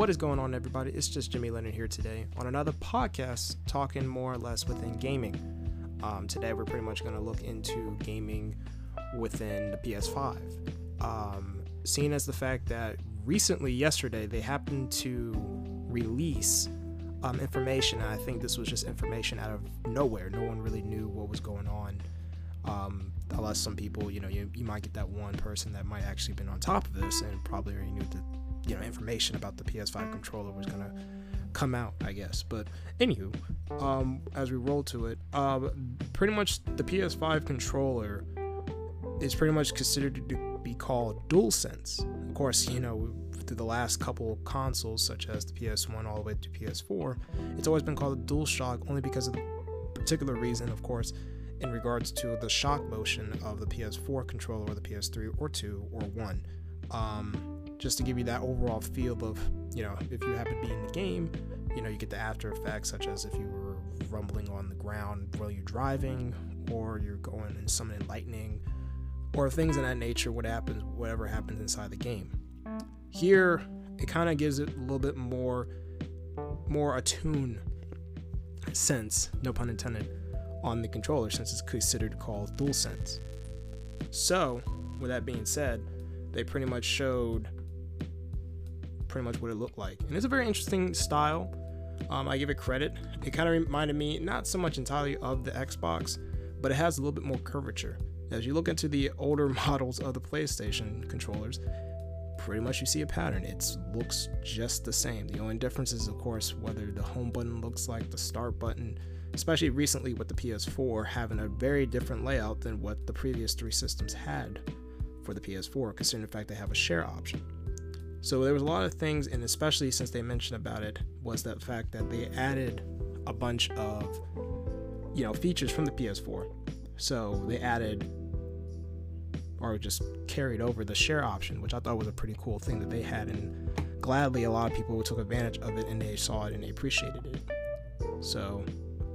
What is going on, everybody? It's just Jimmy Leonard here today on another podcast talking more or less within gaming. Um, today, we're pretty much going to look into gaming within the PS5. Um, seeing as the fact that recently, yesterday, they happened to release um, information, and I think this was just information out of nowhere. No one really knew what was going on. Um, unless some people, you know, you, you might get that one person that might actually been on top of this and probably already knew the you know information about the PS5 controller was gonna come out, I guess. But anywho, um, as we roll to it, uh, pretty much the PS5 controller is pretty much considered to be called DualSense. Of course, you know through the last couple consoles, such as the PS1 all the way to PS4, it's always been called a DualShock only because of the particular reason, of course, in regards to the shock motion of the PS4 controller or the PS3 or 2 or 1. Um, just to give you that overall feel of, you know, if you happen to be in the game, you know, you get the after effects, such as if you were rumbling on the ground while you're driving, or you're going and summoning lightning, or things of that nature, what happens, whatever happens inside the game. Here, it kind of gives it a little bit more, more attuned sense, no pun intended, on the controller since it's considered called DualSense. So, with that being said, they pretty much showed pretty much what it looked like. And it's a very interesting style. Um, I give it credit. It kind of reminded me not so much entirely of the Xbox, but it has a little bit more curvature. As you look into the older models of the PlayStation controllers, pretty much you see a pattern. It looks just the same. The only difference is, of course, whether the home button looks like the start button, especially recently with the PS4 having a very different layout than what the previous three systems had for the PS4, considering the fact they have a share option. So there was a lot of things, and especially since they mentioned about it, was the fact that they added a bunch of, you know, features from the PS4. So they added or just carried over the share option, which I thought was a pretty cool thing that they had, and gladly a lot of people took advantage of it and they saw it and they appreciated it. So,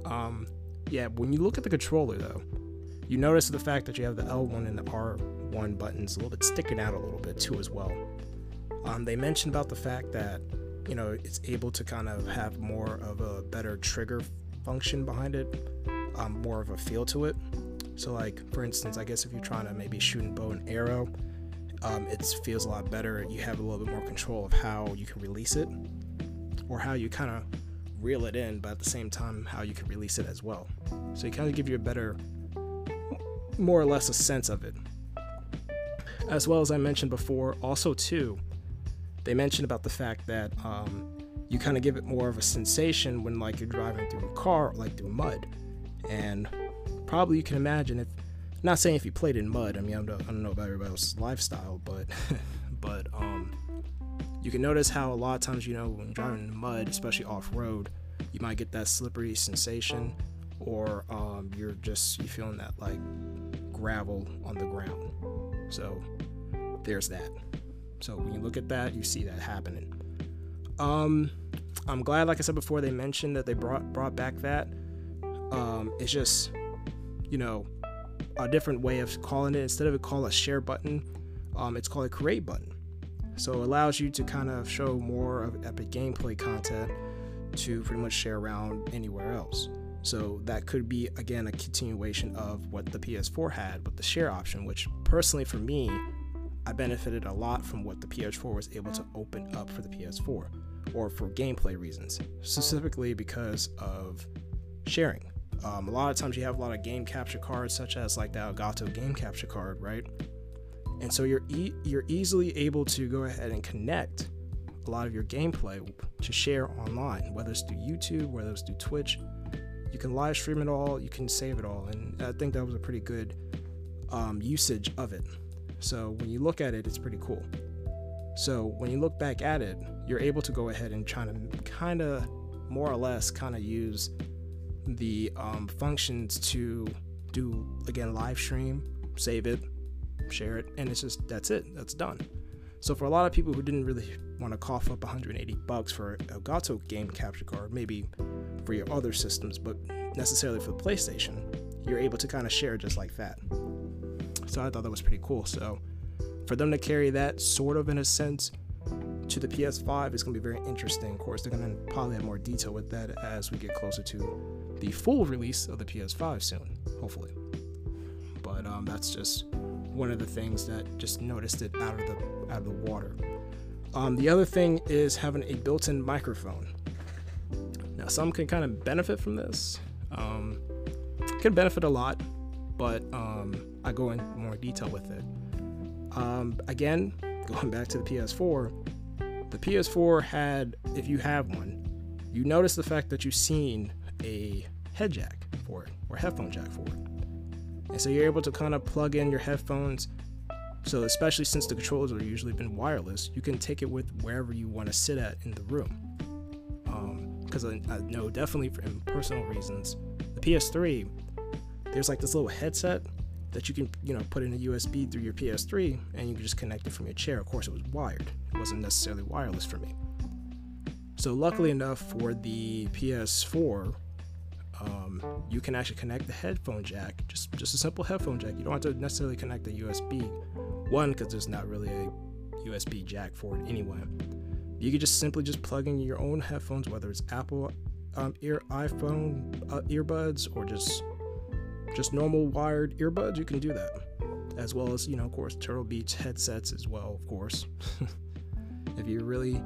um, yeah, when you look at the controller though, you notice the fact that you have the L1 and the R1 buttons a little bit sticking out a little bit too as well. Um, they mentioned about the fact that you know it's able to kind of have more of a better trigger function behind it, um, more of a feel to it. So, like for instance, I guess if you're trying to maybe shoot a bow and arrow, um, it feels a lot better. You have a little bit more control of how you can release it, or how you kind of reel it in, but at the same time, how you can release it as well. So, you kind of give you a better, more or less, a sense of it. As well as I mentioned before, also too, they mentioned about the fact that um, you kind of give it more of a sensation when like you're driving through a car, like through mud, and probably you can imagine if. Not saying if you played in mud. I mean, I don't, I don't know about everybody else's lifestyle, but but um, you can notice how a lot of times you know when driving in mud, especially off road, you might get that slippery sensation, or um, you're just you feeling that like gravel on the ground. So there's that. So when you look at that, you see that happening. Um, I'm glad, like I said before, they mentioned that they brought brought back that. Um, it's just, you know, a different way of calling it. Instead of it called a share button, um, it's called a create button. So it allows you to kind of show more of epic gameplay content to pretty much share around anywhere else. So that could be again a continuation of what the PS4 had with the share option, which personally for me I benefited a lot from what the PS4 was able to open up for the PS4, or for gameplay reasons, specifically because of sharing. Um, a lot of times you have a lot of game capture cards, such as like the Elgato game capture card, right? And so you're e- you're easily able to go ahead and connect a lot of your gameplay to share online, whether it's through YouTube, whether it's through Twitch. You can live stream it all, you can save it all, and I think that was a pretty good um, usage of it. So when you look at it, it's pretty cool. So when you look back at it, you're able to go ahead and try to kind of more or less kind of use the um, functions to do again live stream, save it, share it, and it's just that's it. That's done. So for a lot of people who didn't really want to cough up 180 bucks for a Elgato game capture card, maybe for your other systems, but necessarily for the PlayStation, you're able to kind of share just like that. So I thought that was pretty cool. So for them to carry that sort of in a sense to the PS5 is going to be very interesting. Of course, they're going to probably have more detail with that as we get closer to the full release of the PS5 soon, hopefully. But um, that's just one of the things that just noticed it out of the out of the water. Um, the other thing is having a built-in microphone. Now, some can kind of benefit from this. Um, can benefit a lot, but um, I go in more detail with it. Um, again, going back to the PS4, the PS4 had, if you have one, you notice the fact that you've seen a head jack for it or headphone jack for it. And so you're able to kind of plug in your headphones. So, especially since the controllers are usually been wireless, you can take it with wherever you want to sit at in the room. Because um, I, I know definitely for personal reasons, the PS3, there's like this little headset that you can you know put in a USB through your PS3 and you can just connect it from your chair. Of course, it was wired; it wasn't necessarily wireless for me. So luckily enough for the PS4, um, you can actually connect the headphone jack, just just a simple headphone jack. You don't have to necessarily connect the USB. One, because there's not really a USB jack for it anyway. You can just simply just plug in your own headphones, whether it's Apple um, ear iPhone uh, earbuds or just just normal wired earbuds, you can do that. As well as, you know, of course, Turtle Beach headsets as well, of course. if you're really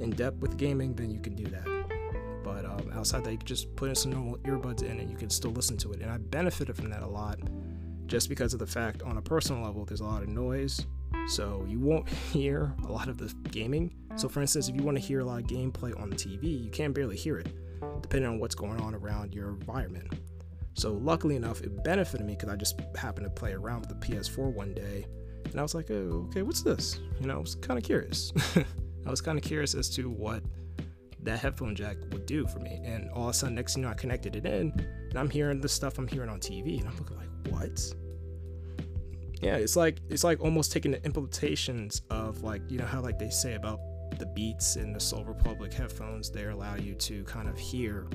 in depth with gaming, then you can do that. But um, outside that, you can just put in some normal earbuds in and you can still listen to it. And I benefited from that a lot just because of the fact, on a personal level, there's a lot of noise. So you won't hear a lot of the gaming. So, for instance, if you want to hear a lot of gameplay on the TV, you can barely hear it, depending on what's going on around your environment. So luckily enough, it benefited me because I just happened to play around with the PS4 one day, and I was like, oh, okay, what's this? You know, I was kind of curious. I was kind of curious as to what that headphone jack would do for me. And all of a sudden, next thing you know, I connected it in, and I'm hearing the stuff I'm hearing on TV, and I'm looking like, what? Yeah, it's like it's like almost taking the implications of like you know how like they say about the Beats and the Sol Republic headphones, they allow you to kind of hear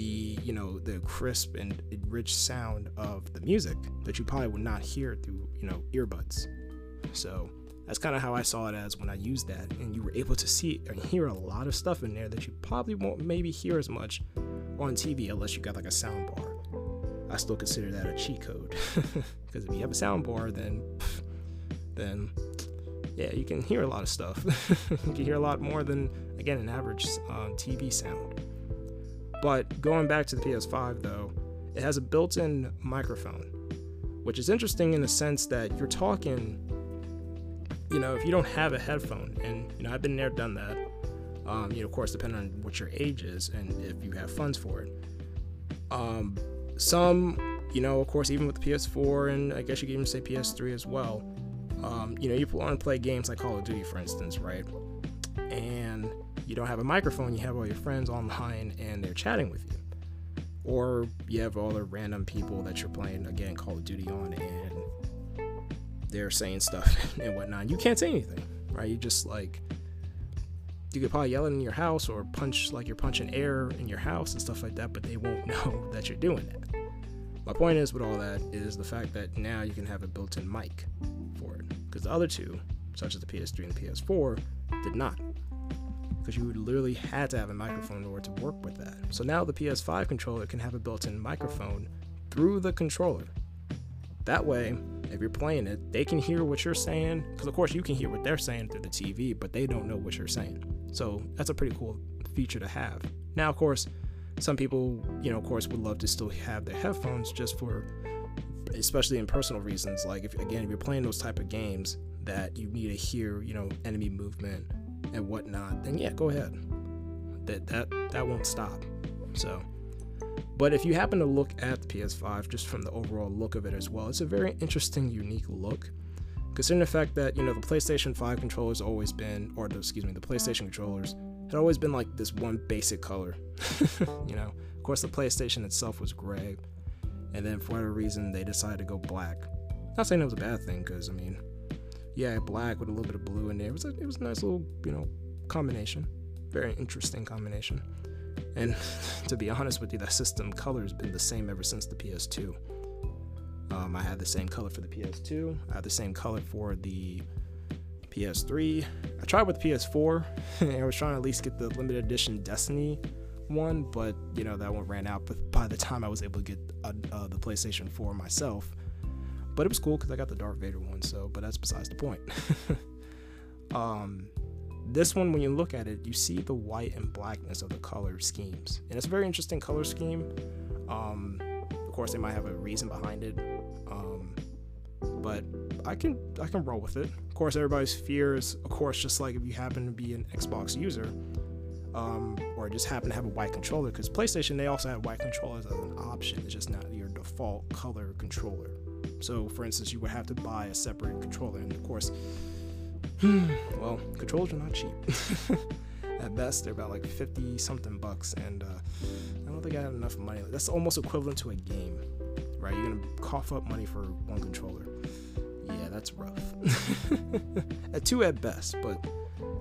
the you know the crisp and rich sound of the music that you probably would not hear through you know earbuds. So that's kind of how i saw it as when i used that and you were able to see and hear a lot of stuff in there that you probably won't maybe hear as much on tv unless you got like a sound bar. I still consider that a cheat code because if you have a sound bar then then yeah you can hear a lot of stuff. You can hear a lot more than again an average uh, tv sound but going back to the PS5 though, it has a built in microphone, which is interesting in the sense that you're talking, you know, if you don't have a headphone, and, you know, I've been there, done that, um, you know, of course, depending on what your age is and if you have funds for it. Um, some, you know, of course, even with the PS4 and I guess you could even say PS3 as well, um, you know, you want to play games like Call of Duty, for instance, right? You don't have a microphone, you have all your friends online and they're chatting with you. Or you have all the random people that you're playing again Call of Duty on and they're saying stuff and whatnot. You can't say anything, right? You just like you could probably yell it in your house or punch like you're punching air in your house and stuff like that, but they won't know that you're doing it. My point is with all that is the fact that now you can have a built-in mic for it. Because the other two, such as the PS3 and the PS4, did not because you literally had to have a microphone in order to work with that. So now the PS5 controller can have a built in microphone through the controller. That way, if you're playing it, they can hear what you're saying, because of course you can hear what they're saying through the TV, but they don't know what you're saying. So that's a pretty cool feature to have. Now, of course, some people, you know, of course, would love to still have their headphones just for, especially in personal reasons. Like, if again, if you're playing those type of games that you need to hear, you know, enemy movement and whatnot, then yeah, go ahead. That that that won't stop. So, but if you happen to look at the PS5 just from the overall look of it as well, it's a very interesting, unique look. Considering the fact that you know the PlayStation 5 controllers always been, or the, excuse me, the PlayStation controllers had always been like this one basic color. you know, of course the PlayStation itself was gray, and then for whatever reason they decided to go black. Not saying it was a bad thing, because I mean yeah, black with a little bit of blue in there. It was a, it was a nice little, you know, combination. Very interesting combination. And to be honest with you, that system color has been the same ever since the PS2. Um, I had the same color for the PS2. I had the same color for the PS3. I tried with PS4. I was trying to at least get the limited edition Destiny one, but you know that one ran out But by the time I was able to get uh, uh, the PlayStation 4 myself. But it was cool because I got the Darth Vader one. So, but that's besides the point. um, this one, when you look at it, you see the white and blackness of the color schemes, and it's a very interesting color scheme. Um, of course, they might have a reason behind it, um, but I can I can roll with it. Of course, everybody's fears, of course, just like if you happen to be an Xbox user, um, or just happen to have a white controller, because PlayStation they also have white controllers as an option. It's just not your default color controller. So, for instance, you would have to buy a separate controller, and of course well, controllers are not cheap. At best, they're about like 50 something bucks, and uh, I don't think I have enough money. That's almost equivalent to a game, right? You're gonna cough up money for one controller. Yeah, that's rough. at two at best, but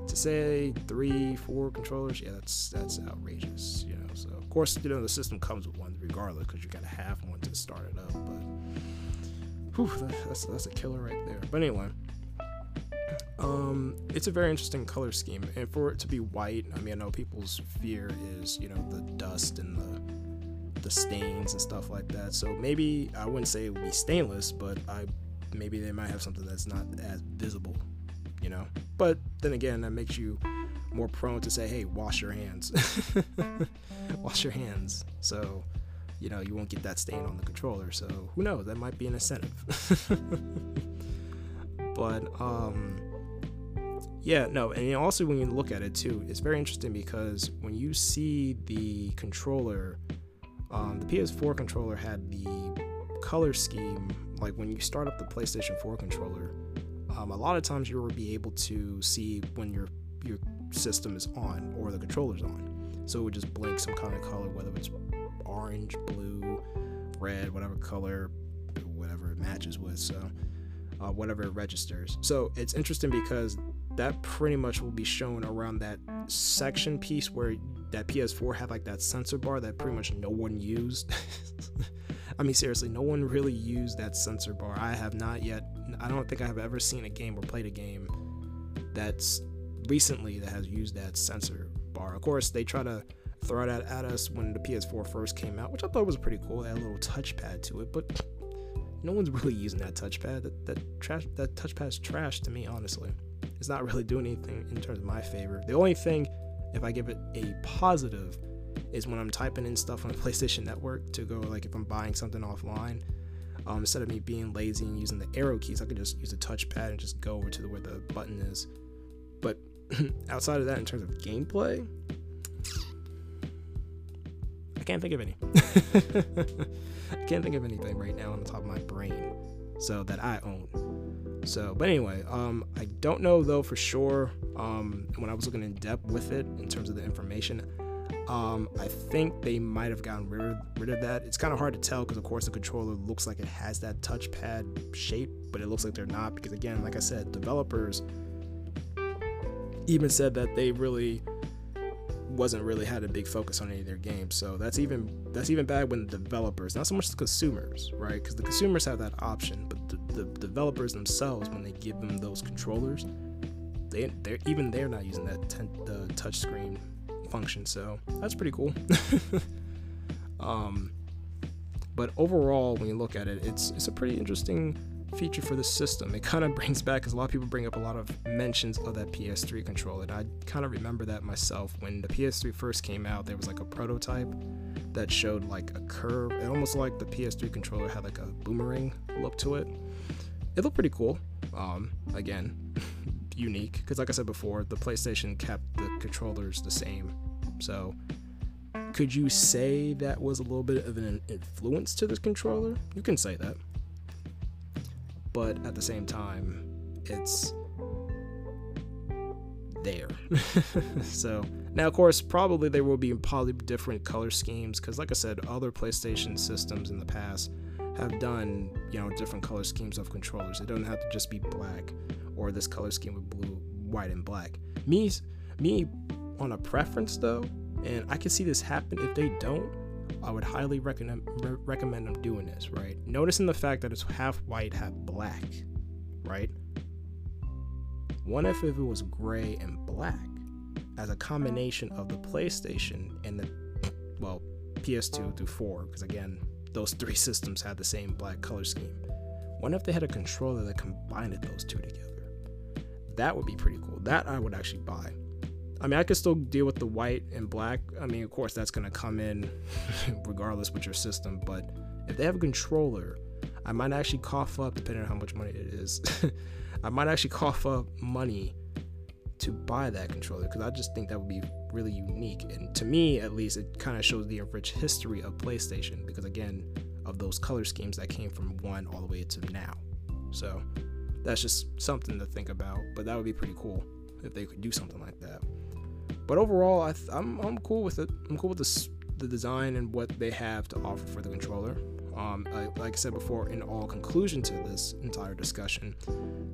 to say three, four controllers, yeah, that's that's outrageous. You know, so of course, you know the system comes with one regardless because you gotta have one to start it up. But whew, that's that's a killer right there. But anyway. Um, it's a very interesting color scheme, and for it to be white, I mean, I know people's fear is, you know, the dust and the the stains and stuff like that. So maybe I wouldn't say it would be stainless, but I maybe they might have something that's not as visible, you know. But then again, that makes you more prone to say, "Hey, wash your hands, wash your hands." So, you know, you won't get that stain on the controller. So who knows? That might be an incentive. but um yeah, no, and also when you look at it too, it's very interesting because when you see the controller, um, the PS4 controller had the color scheme. Like when you start up the PlayStation 4 controller, um, a lot of times you will be able to see when your your system is on or the controller's on. So it would just blink some kind of color, whether it's orange, blue, red, whatever color, whatever it matches with. So uh, whatever it registers. So it's interesting because that pretty much will be shown around that section piece where that PS4 had like that sensor bar that pretty much no one used. I mean, seriously, no one really used that sensor bar. I have not yet. I don't think I have ever seen a game or played a game that's recently that has used that sensor bar. Of course, they try to throw that at us when the PS4 first came out, which I thought was pretty cool. A little touchpad to it, but no one's really using that touchpad. That that trash that touchpad's trash to me, honestly. It's not really doing anything in terms of my favor. The only thing, if I give it a positive, is when I'm typing in stuff on the PlayStation Network to go like if I'm buying something offline. Um, instead of me being lazy and using the arrow keys, I could just use a touchpad and just go over to the, where the button is. But outside of that, in terms of gameplay, can't think of any. I can't think of anything right now on the top of my brain. So that I own. So, but anyway, um, I don't know though for sure. Um, when I was looking in depth with it in terms of the information, um, I think they might have gotten rid of, rid of that. It's kind of hard to tell because, of course, the controller looks like it has that touchpad shape, but it looks like they're not because, again, like I said, developers even said that they really wasn't really had a big focus on any of their games. So that's even that's even bad when the developers, not so much the consumers, right? Because the consumers have that option, but the, the, developers themselves, when they give them those controllers, they they're even they're not using that ten, the touch screen function. So that's pretty cool. um, but overall, when you look at it, it's it's a pretty interesting feature for the system. It kind of brings back, because a lot of people bring up a lot of mentions of that PS3 controller. And I kind of remember that myself. When the PS3 first came out, there was like a prototype that showed like a curve. It almost like the PS3 controller had like a boomerang look to it. It looked pretty cool. Um, again, unique because, like I said before, the PlayStation kept the controllers the same. So, could you say that was a little bit of an influence to this controller? You can say that but at the same time, it's there. so now, of course, probably there will be probably different color schemes because, like I said, other PlayStation systems in the past have done you know different color schemes of controllers. It doesn't have to just be black or this color scheme with blue, white, and black. Me, me, on a preference though, and I can see this happen if they don't. I would highly recommend recommend them doing this, right? Noticing the fact that it's half white, half black, right? What if it was gray and black as a combination of the PlayStation and the well PS2 through 4 because again those three systems had the same black color scheme. What if they had a controller that combined those two together? That would be pretty cool. That I would actually buy. I mean, I could still deal with the white and black. I mean, of course, that's going to come in regardless with your system. But if they have a controller, I might actually cough up, depending on how much money it is, I might actually cough up money to buy that controller because I just think that would be really unique. And to me, at least, it kind of shows the rich history of PlayStation because, again, of those color schemes that came from one all the way to now. So that's just something to think about. But that would be pretty cool if they could do something like that. But overall, I th- I'm I'm cool with it. I'm cool with the the design and what they have to offer for the controller. Um, like I said before, in all conclusion to this entire discussion,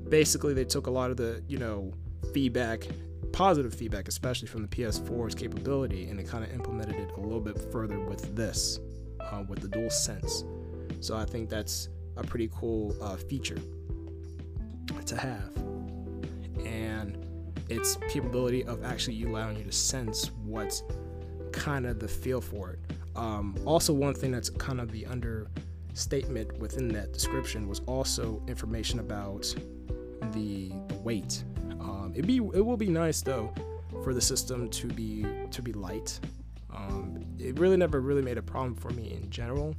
basically they took a lot of the you know feedback, positive feedback, especially from the PS4's capability, and they kind of implemented it a little bit further with this, uh, with the Dual Sense. So I think that's a pretty cool uh, feature to have, its capability of actually allowing you to sense what's kind of the feel for it. Um, also, one thing that's kind of the understatement within that description was also information about the, the weight. Um, it be it will be nice though for the system to be to be light. Um, it really never really made a problem for me in general,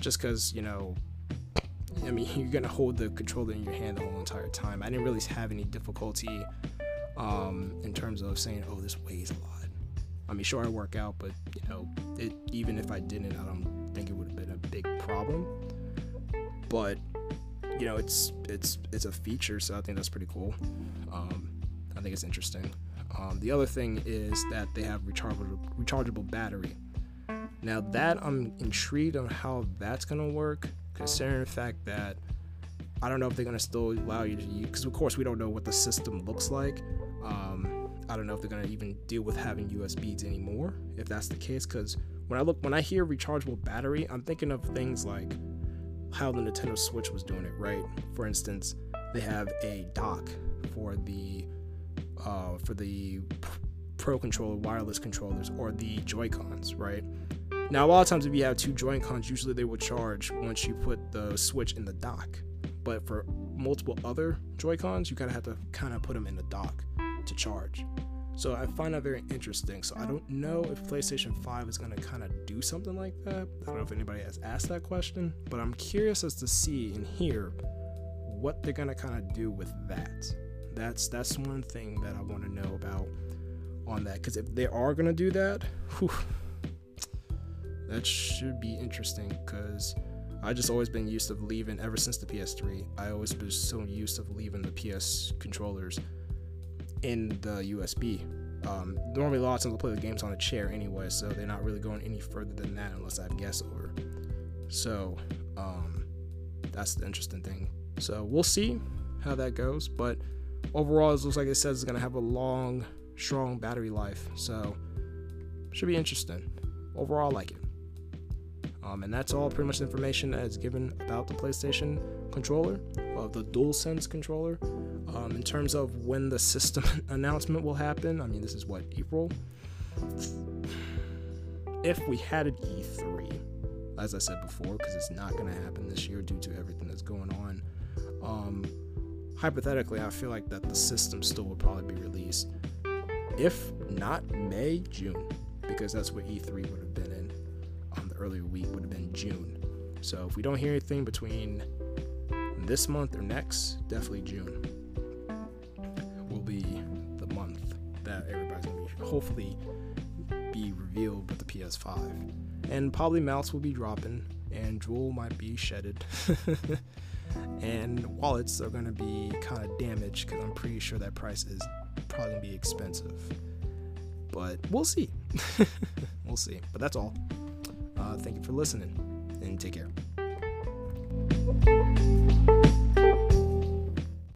just because you know I mean, you're gonna hold the controller in your hand the whole entire time. I didn't really have any difficulty um, in terms of saying, "Oh, this weighs a lot." I mean, sure, I work out, but you know, it, even if I didn't, I don't think it would have been a big problem. But you know, it's it's it's a feature, so I think that's pretty cool. Um, I think it's interesting. Um, the other thing is that they have rechargeable rechargeable battery. Now that I'm intrigued on how that's gonna work, considering the fact that I don't know if they're gonna still allow you to use, because of course we don't know what the system looks like. Um, I don't know if they're gonna even deal with having USBs anymore. If that's the case, because when I look, when I hear rechargeable battery, I'm thinking of things like how the Nintendo Switch was doing it, right? For instance, they have a dock for the uh, for the Pro controller wireless controllers or the Joy Cons, right? Now, a lot of times, if you have two Joy Cons, usually they will charge once you put the Switch in the dock. But for multiple other Joy Cons, you kind of have to kind of put them in the dock to charge. So I find that very interesting. So I don't know if PlayStation 5 is going to kind of do something like that. I don't know if anybody has asked that question, but I'm curious as to see and hear what they're going to kind of do with that. That's that's one thing that I want to know about on that cuz if they are going to do that, whew, that should be interesting cuz I just always been used to leaving ever since the PS3. I always been so used to leaving the PS controllers in the USB. Um, normally, a lot of times I'll play the games on a chair anyway, so they're not really going any further than that unless I have guests over. So um, that's the interesting thing. So we'll see how that goes, but overall, it looks like it says it's gonna have a long, strong battery life. So should be interesting. Overall, I like it. Um, and that's all pretty much the information that is given about the PlayStation controller, uh, the DualSense controller. Um, in terms of when the system announcement will happen, I mean, this is what, April? If we had an E3, as I said before, because it's not going to happen this year due to everything that's going on, um, hypothetically, I feel like that the system still would probably be released. If not May, June, because that's what E3 would have been in. Um, the earlier week would have been June. So if we don't hear anything between this month or next, definitely June hopefully be revealed with the PS5. And probably mouse will be dropping, and Jewel might be shedded. and wallets are gonna be kind of damaged because I'm pretty sure that price is probably gonna be expensive. But we'll see. we'll see. But that's all. Uh, thank you for listening and take care.